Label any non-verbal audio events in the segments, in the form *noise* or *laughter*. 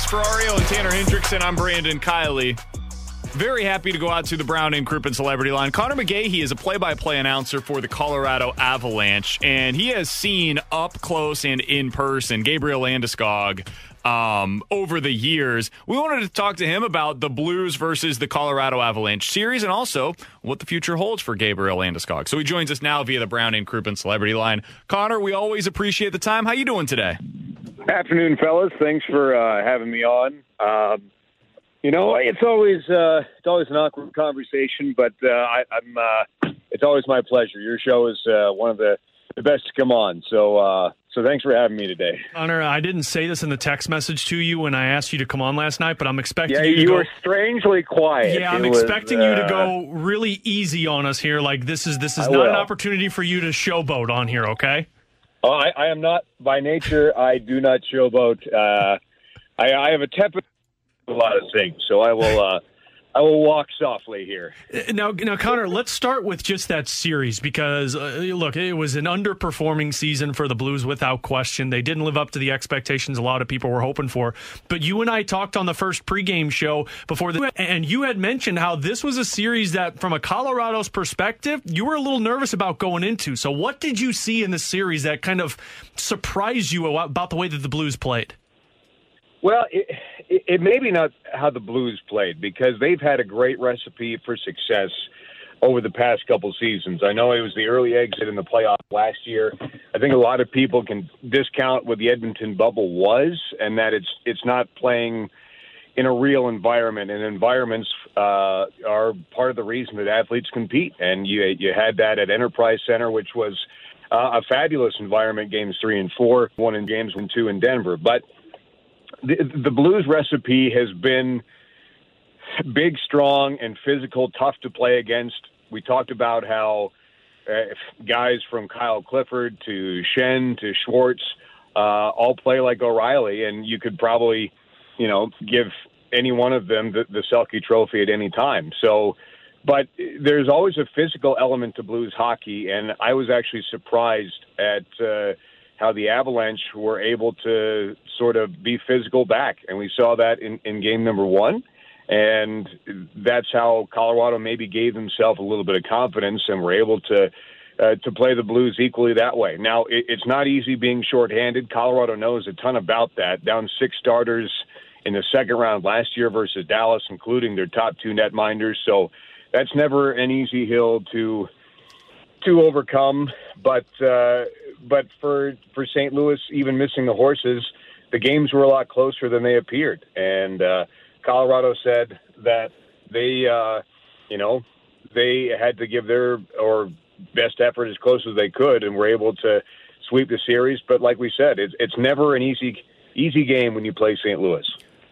Alex Ferrario and Tanner Hendrickson, I'm Brandon Kiley. Very happy to go out to the Brown and Crouppen Celebrity Line. Connor McGahey is a play-by-play announcer for the Colorado Avalanche, and he has seen up close and in person Gabriel Landeskog um, over the years. We wanted to talk to him about the Blues versus the Colorado Avalanche series, and also what the future holds for Gabriel Landeskog. So he joins us now via the Brown and Crouppen Celebrity Line. Connor, we always appreciate the time. How you doing today? Afternoon, fellas. Thanks for uh, having me on. Um, you know, it's always uh, it's always an awkward conversation, but uh, I, I'm uh, it's always my pleasure. Your show is uh, one of the, the best to come on. So uh, so thanks for having me today. Connor, I didn't say this in the text message to you when I asked you to come on last night, but I'm expecting Yeah, you to you go. were strangely quiet. yeah, I'm It was, expecting you to uh, go really easy on us here. Like this is this is I not an opportunity for you to showboat on here, okay? Oh, I, I am not by nature. I do not showboat. Uh, I, I have a temper a lot of things, so I will. Uh, I will walk softly here. Uh, Now, now, Connor, let's start with just that series because uh, look, it was an underperforming season for the Blues without question. They didn't live up to the expectations a lot of people were hoping for. But you and I talked on the first pregame show before the, and you had mentioned how this was a series that, from a Colorado's perspective, you were a little nervous about going into. So, what did you see in the series that kind of surprised you about the way that the Blues played? Well, it, it, it may be not how the Blues played because they've had a great recipe for success over the past couple seasons. I know it was the early exit in the playoff last year. I think a lot of people can discount what the Edmonton bubble was, and that it's it's not playing in a real environment. And environments uh, are part of the reason that athletes compete. And you you had that at Enterprise Center, which was uh, a fabulous environment. Games three and four, one in games one two in Denver, but the, the Blues recipe has been big, strong, and physical, tough to play against. We talked about how uh, guys from Kyle Clifford to Schenn to Schwartz uh, all play like O'Reilly, and you could probably, you know, give any one of them the, the Selke Trophy at any time. So, but there's always a physical element to Blues hockey, and I was actually surprised at. Uh, how the Avalanche were able to sort of be physical back. And we saw that in, in game number one. And that's how Colorado maybe gave themselves a little bit of confidence and were able to uh, to play the Blues equally that way. Now, it, it's not easy being shorthanded. Colorado knows a ton about that. Down six starters in the second round last year versus Dallas, including their top two netminders. So that's never an easy hill to to overcome. But uh, but for for St. Louis, even missing the horses, the games were a lot closer than they appeared. And uh, Colorado said that they, uh, you know, they had to give their or best effort as close as they could, and were able to sweep the series. But like we said, it's it's never an easy easy game when you play St. Louis.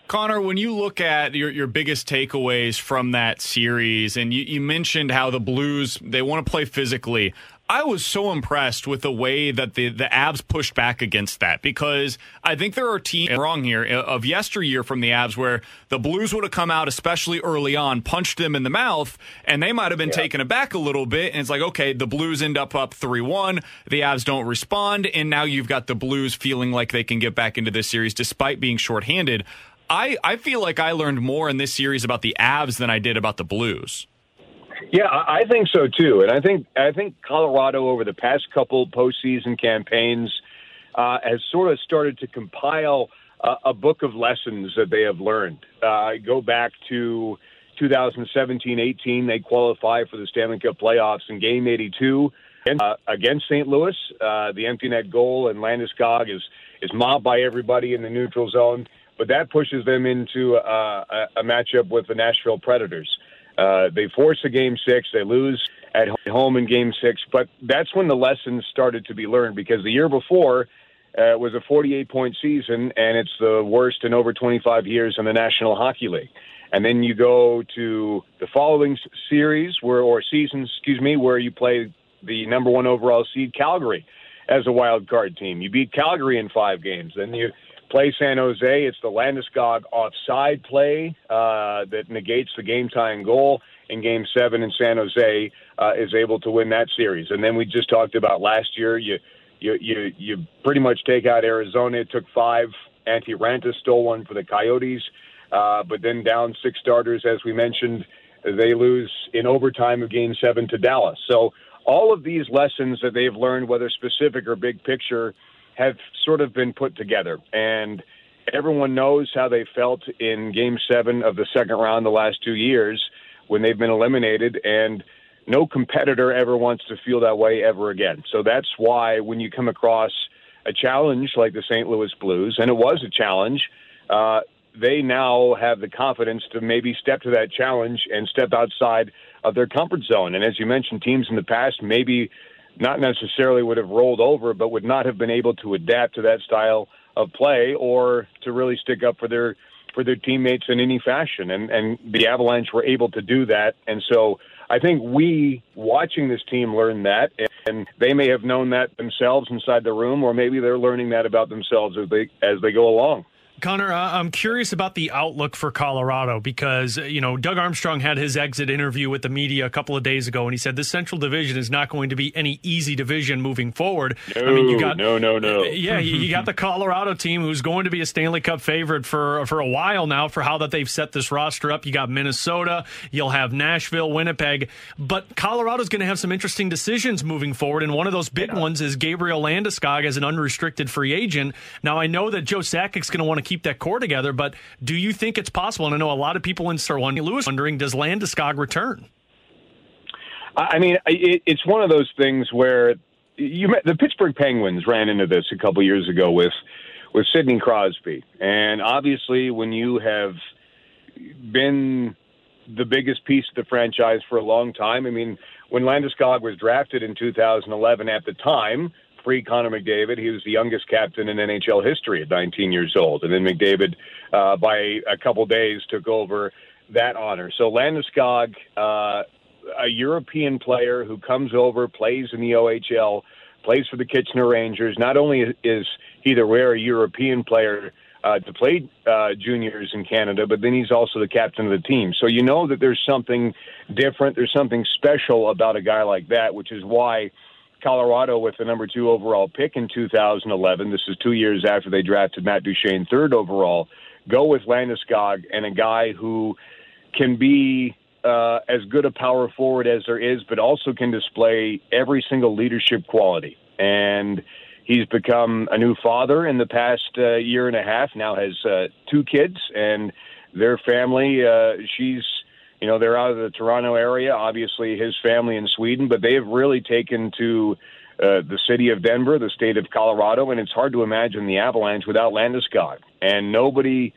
Connor, when you look at your, your biggest takeaways from that series, and you, you mentioned how the Blues they want to play physically. I was so impressed with the way that the, the Avs pushed back against that because I think there are teams wrong here uh, of yesteryear from the Avs where the Blues would have come out, especially early on, punched them in the mouth, and they might have been Yeah. taken aback a little bit. And it's like, okay, the Blues end up up 3 1, the Avs don't respond, and now you've got the Blues feeling like they can get back into this series despite being shorthanded. I, I feel like I learned more in this series about the Avs than I did about the Blues. Yeah, I think so too, and I think I think Colorado over the past couple postseason campaigns uh, has sort of started to compile uh, a book of lessons that they have learned. Uh, go back to 2017-18, they qualify for the Stanley Cup playoffs in Game 82 uh, against St. Louis. Uh, the empty net goal and Landeskog is is mobbed by everybody in the neutral zone, but that pushes them into a, a matchup with the Nashville Predators. Uh, they force a game six. They lose at home in game six. But that's when the lessons started to be learned because the year before uh, was a 48 point season, and it's the worst in over 25 years in the National Hockey League. And then you go to the following series, where or seasons, excuse me, where you play the number one overall seed Calgary as a wild card team. You beat Calgary in five games. Then you play San Jose. It's the Landeskog offside play uh, that negates the game tying goal in Game Seven, and San Jose uh, is able to win that series. And then we just talked about last year. You you you you pretty much take out Arizona. It took five. Antti Raanta stole one for the Coyotes, uh, but then down six starters, as we mentioned, they lose in overtime of Game Seven to Dallas. So all of these lessons that they've learned, whether specific or big picture have sort of been put together. And everyone knows how they felt in game seven of the second round the last two years when they've been eliminated. And no competitor ever wants to feel that way ever again. So that's why when you come across a challenge like the St. Louis Blues, and it was a challenge, uh, they now have the confidence to maybe step to that challenge and step outside of their comfort zone. And as you mentioned, teams in the past maybe not necessarily would have rolled over, but would not have been able to adapt to that style of play or to really stick up for their for their teammates in any fashion. And and the Avalanche were able to do that. And so I think we watching this team learn that, and they may have known that themselves inside the room, or maybe they're learning that about themselves as they as they go along. Connor, I'm curious about the outlook for Colorado because, you know, Doug Armstrong had his exit interview with the media a couple of days ago, and he said the Central Division is not going to be any easy division moving forward. No, I mean, you got, no, no, no. Uh, yeah, you got the Colorado team who's going to be a Stanley Cup favorite for, for a while now for how that they've set this roster up. You got Minnesota, you'll have Nashville, Winnipeg, but Colorado's going to have some interesting decisions moving forward, and one of those big yeah. ones is Gabriel Landeskog as an unrestricted free agent. Now, I know that Joe Sakic's going to want to keep that core together. But do you think it's possible? And I know a lot of people in St. Louis wondering, does Landeskog return? I mean, it, it's one of those things where you met, the Pittsburgh Penguins ran into this a couple years ago with with Sidney Crosby, and obviously when you have been the biggest piece of the franchise for a long time. I mean, when Landeskog was drafted in 2011, at the time, free Connor McDavid. He was the youngest captain in NHL history at 19 years old. And then McDavid, uh, by a couple days, took over that honor. So Landeskog, uh, a European player who comes over, plays in the OHL, plays for the Kitchener Rangers. Not only is he the rare European player uh, to play uh, juniors in Canada, but then he's also the captain of the team. So you know that there's something different, there's something special about a guy like that, which is why – Colorado with the number two overall pick in 2011. This is two years after they drafted Matt Duchene third overall. Go with Landeskog and a guy who can be uh, as good a power forward as there is, but also can display every single leadership quality. And he's become a new father in the past uh, year and a half. Now has uh, two kids, and their family. Uh, she's you know, they're out of the Toronto area. Obviously, his family in Sweden, but they have really taken to uh, the city of Denver, the state of Colorado, and it's hard to imagine the Avalanche without Landeskog. And nobody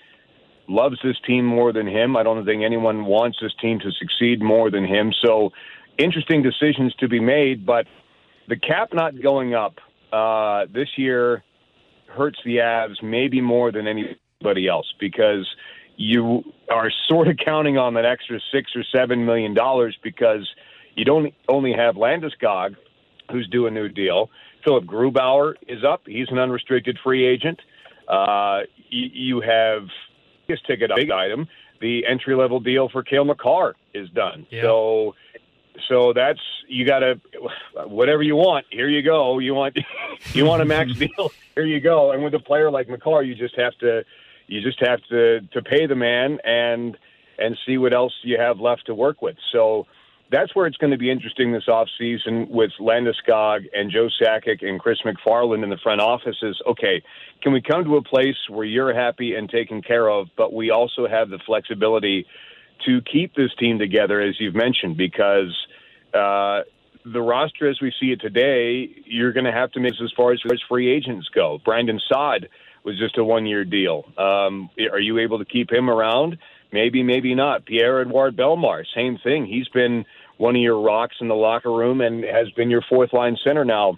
loves this team more than him. I don't think anyone wants this team to succeed more than him. So, interesting decisions to be made, but the cap not going up uh, this year hurts the Avs maybe more than anybody else because you are *laughs* sort of counting on that extra six or seven million dollars because you don't only have Landeskog, who's due a new deal. Philipp Grubauer is up; he's an unrestricted free agent. Uh, you, you have his ticket big item. The entry level deal for Cale Makar is done. Yeah. So, so that's you got to whatever you want. Here you go. You want *laughs* you want a max *laughs* deal. Here you go. And with a player like Makar, you just have to you just have to to pay the man and and see what else you have left to work with. So that's where it's going to be interesting this offseason with Landeskog and Joe Sakic and Chris MacFarland in the front office is, okay, can we come to a place where you're happy and taken care of, but we also have the flexibility to keep this team together, as you've mentioned, because uh, the roster as we see it today, you're going to have to make as far as, as free agents go. Brandon Saad was just a one year deal. Um, are you able to keep him around? Maybe, maybe not. Pierre Edouard Bellemare, same thing. He's been one of your rocks in the locker room and has been your fourth line center now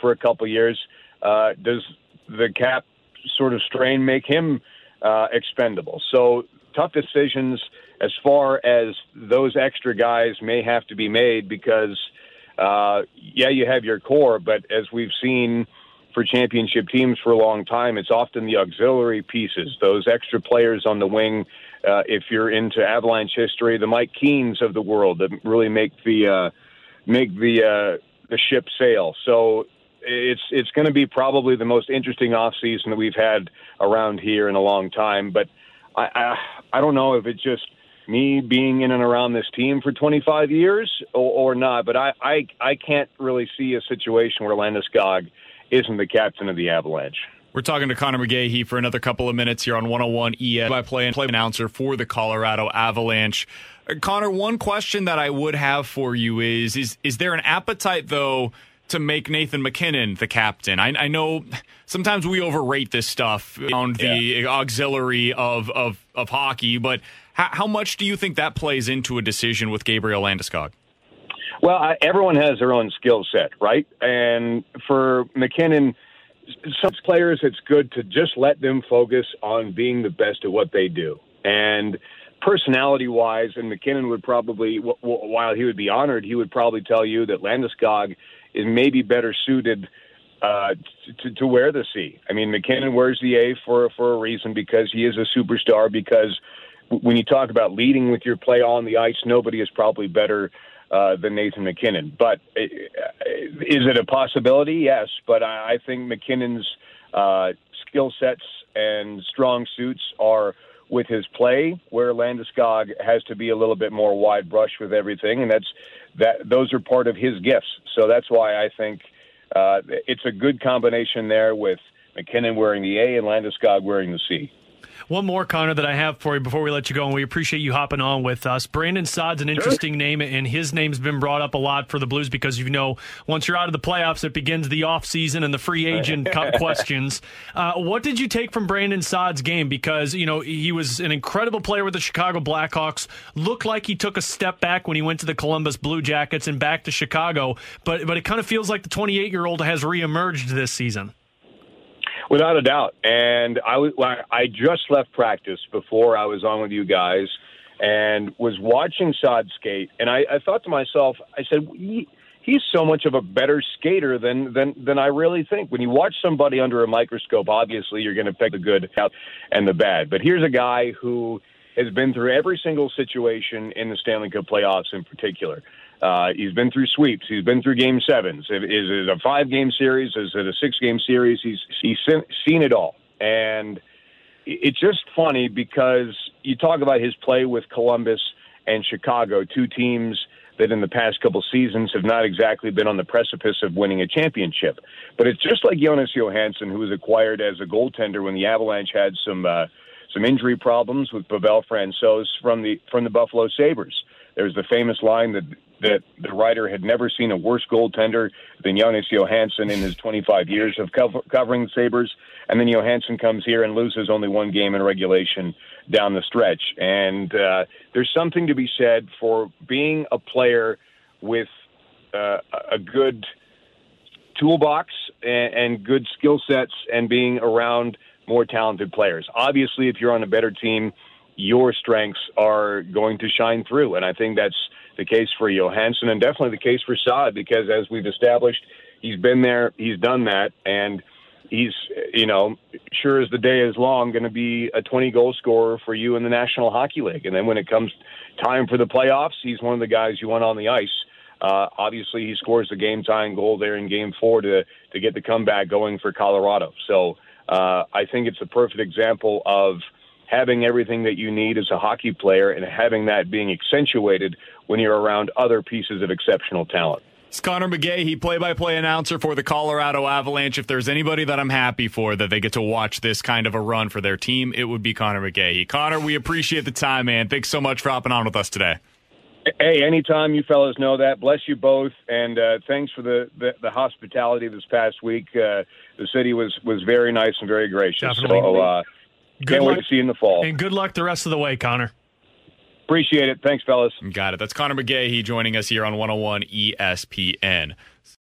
for a couple years. Uh, does the cap sort of strain make him uh, expendable? So tough decisions as far as those extra guys may have to be made because, uh, yeah, you have your core, but as we've seen for championship teams for a long time, it's often the auxiliary pieces, those extra players on the wing uh, if you're into Avalanche history, the Mike Keanes of the world that really make the uh, make the uh, the ship sail. So it's it's going to be probably the most interesting off season that we've had around here in a long time. But I, I I don't know if it's just me being in and around this team for 25 years or, or not. But I, I I can't really see a situation where Landeskog isn't the captain of the Avalanche. We're talking to Connor McGahey for another couple of minutes here on 101 ES by play and play announcer for the Colorado Avalanche. Uh, Connor, one question that I would have for you is is is there an appetite though to make Nathan MacKinnon the captain? I, I know sometimes we overrate this stuff around the yeah. auxiliary of, of of hockey, but how, how much do you think that plays into a decision with Gabriel Landeskog? Well, I, everyone has their own skill set, right? And for MacKinnon, – some players, it's good to just let them focus on being the best at what they do. And personality wise, and MacKinnon would probably, while he would be honored, he would probably tell you that Landeskog is maybe better suited uh, to, to wear the C. I mean, MacKinnon wears the A for for a reason because he is a superstar. Because when you talk about leading with your play on the ice, nobody is probably better uh, than Nathan MacKinnon. But uh, is it a possibility? Yes, but I think MacKinnon's uh, skill sets and strong suits are with his play, where Landeskog has to be a little bit more wide brush with everything, and that's that. Those are part of his gifts. So that's why I think uh, it's a good combination there with MacKinnon wearing the A and Landeskog wearing the C. One more, Connor, that I have for you before we let you go, and we appreciate you hopping on with us. Brandon Saad's an interesting sure. name, and his name's been brought up a lot for the Blues because you know once you're out of the playoffs, it begins the off season and the free agent *laughs* questions. Uh, what did you take from Brandon Saad's game? Because you know he was an incredible player with the Chicago Blackhawks. Looked like he took a step back when he went to the Columbus Blue Jackets and back to Chicago, but but it kind of feels like the 28 year old has reemerged this season. Without a doubt. And I was I just left practice before I was on with you guys and was watching Saad skate and I, I thought to myself, I said he, he's so much of a better skater than than than I really think. When you watch somebody under a microscope, obviously you're going to pick the good and the bad. But here's a guy who has been through every single situation in the Stanley Cup playoffs in particular. Uh, he's been through sweeps. He's been through game sevens. Is it a five game series? Is it a six game series? He's he's seen it all, and it's just funny because you talk about his play with Columbus and Chicago, two teams that in the past couple seasons have not exactly been on the precipice of winning a championship. But it's just like Jonas Johansson, who was acquired as a goaltender when the Avalanche had some uh, some injury problems with Pavel Francouz from the from the Buffalo Sabres. There's the famous line that that the writer had never seen a worse goaltender than Jonas Johansson in his 25 years of cover, covering Sabres. And then Johansson comes here and loses only one game in regulation down the stretch. And uh, there's something to be said for being a player with uh, a good toolbox and, and good skill sets and being around more talented players. Obviously, if you're on a better team, your strengths are going to shine through. And I think that's the case for Johansson and definitely the case for Saad because as we've established, he's been there, he's done that, and he's, you know, sure as the day is long, going to be a 20 goal scorer for you in the National Hockey League. And then when it comes time for the playoffs, he's one of the guys you want on the ice. Uh, obviously, he scores the game tying goal there in game four to, to get the comeback going for Colorado. So uh, I think it's a perfect example of having everything that you need as a hockey player and having that being accentuated when you're around other pieces of exceptional talent. It's Connor McGahey, play-by-play announcer for the Colorado Avalanche. If there's anybody that I'm happy for that they get to watch this kind of a run for their team, it would be Connor McGahey. Connor, we appreciate the time, man. Thanks so much for hopping on with us today. Hey, anytime you fellas know that. Bless you both, and uh, thanks for the, the, the hospitality this past week. Uh, the city was was very nice and very gracious. Definitely. So uh, can't wait to see you in the fall. And good luck the rest of the way, Connor. Appreciate it. Thanks, fellas. Got it. That's Connor McGahey joining us here on 101 ESPN.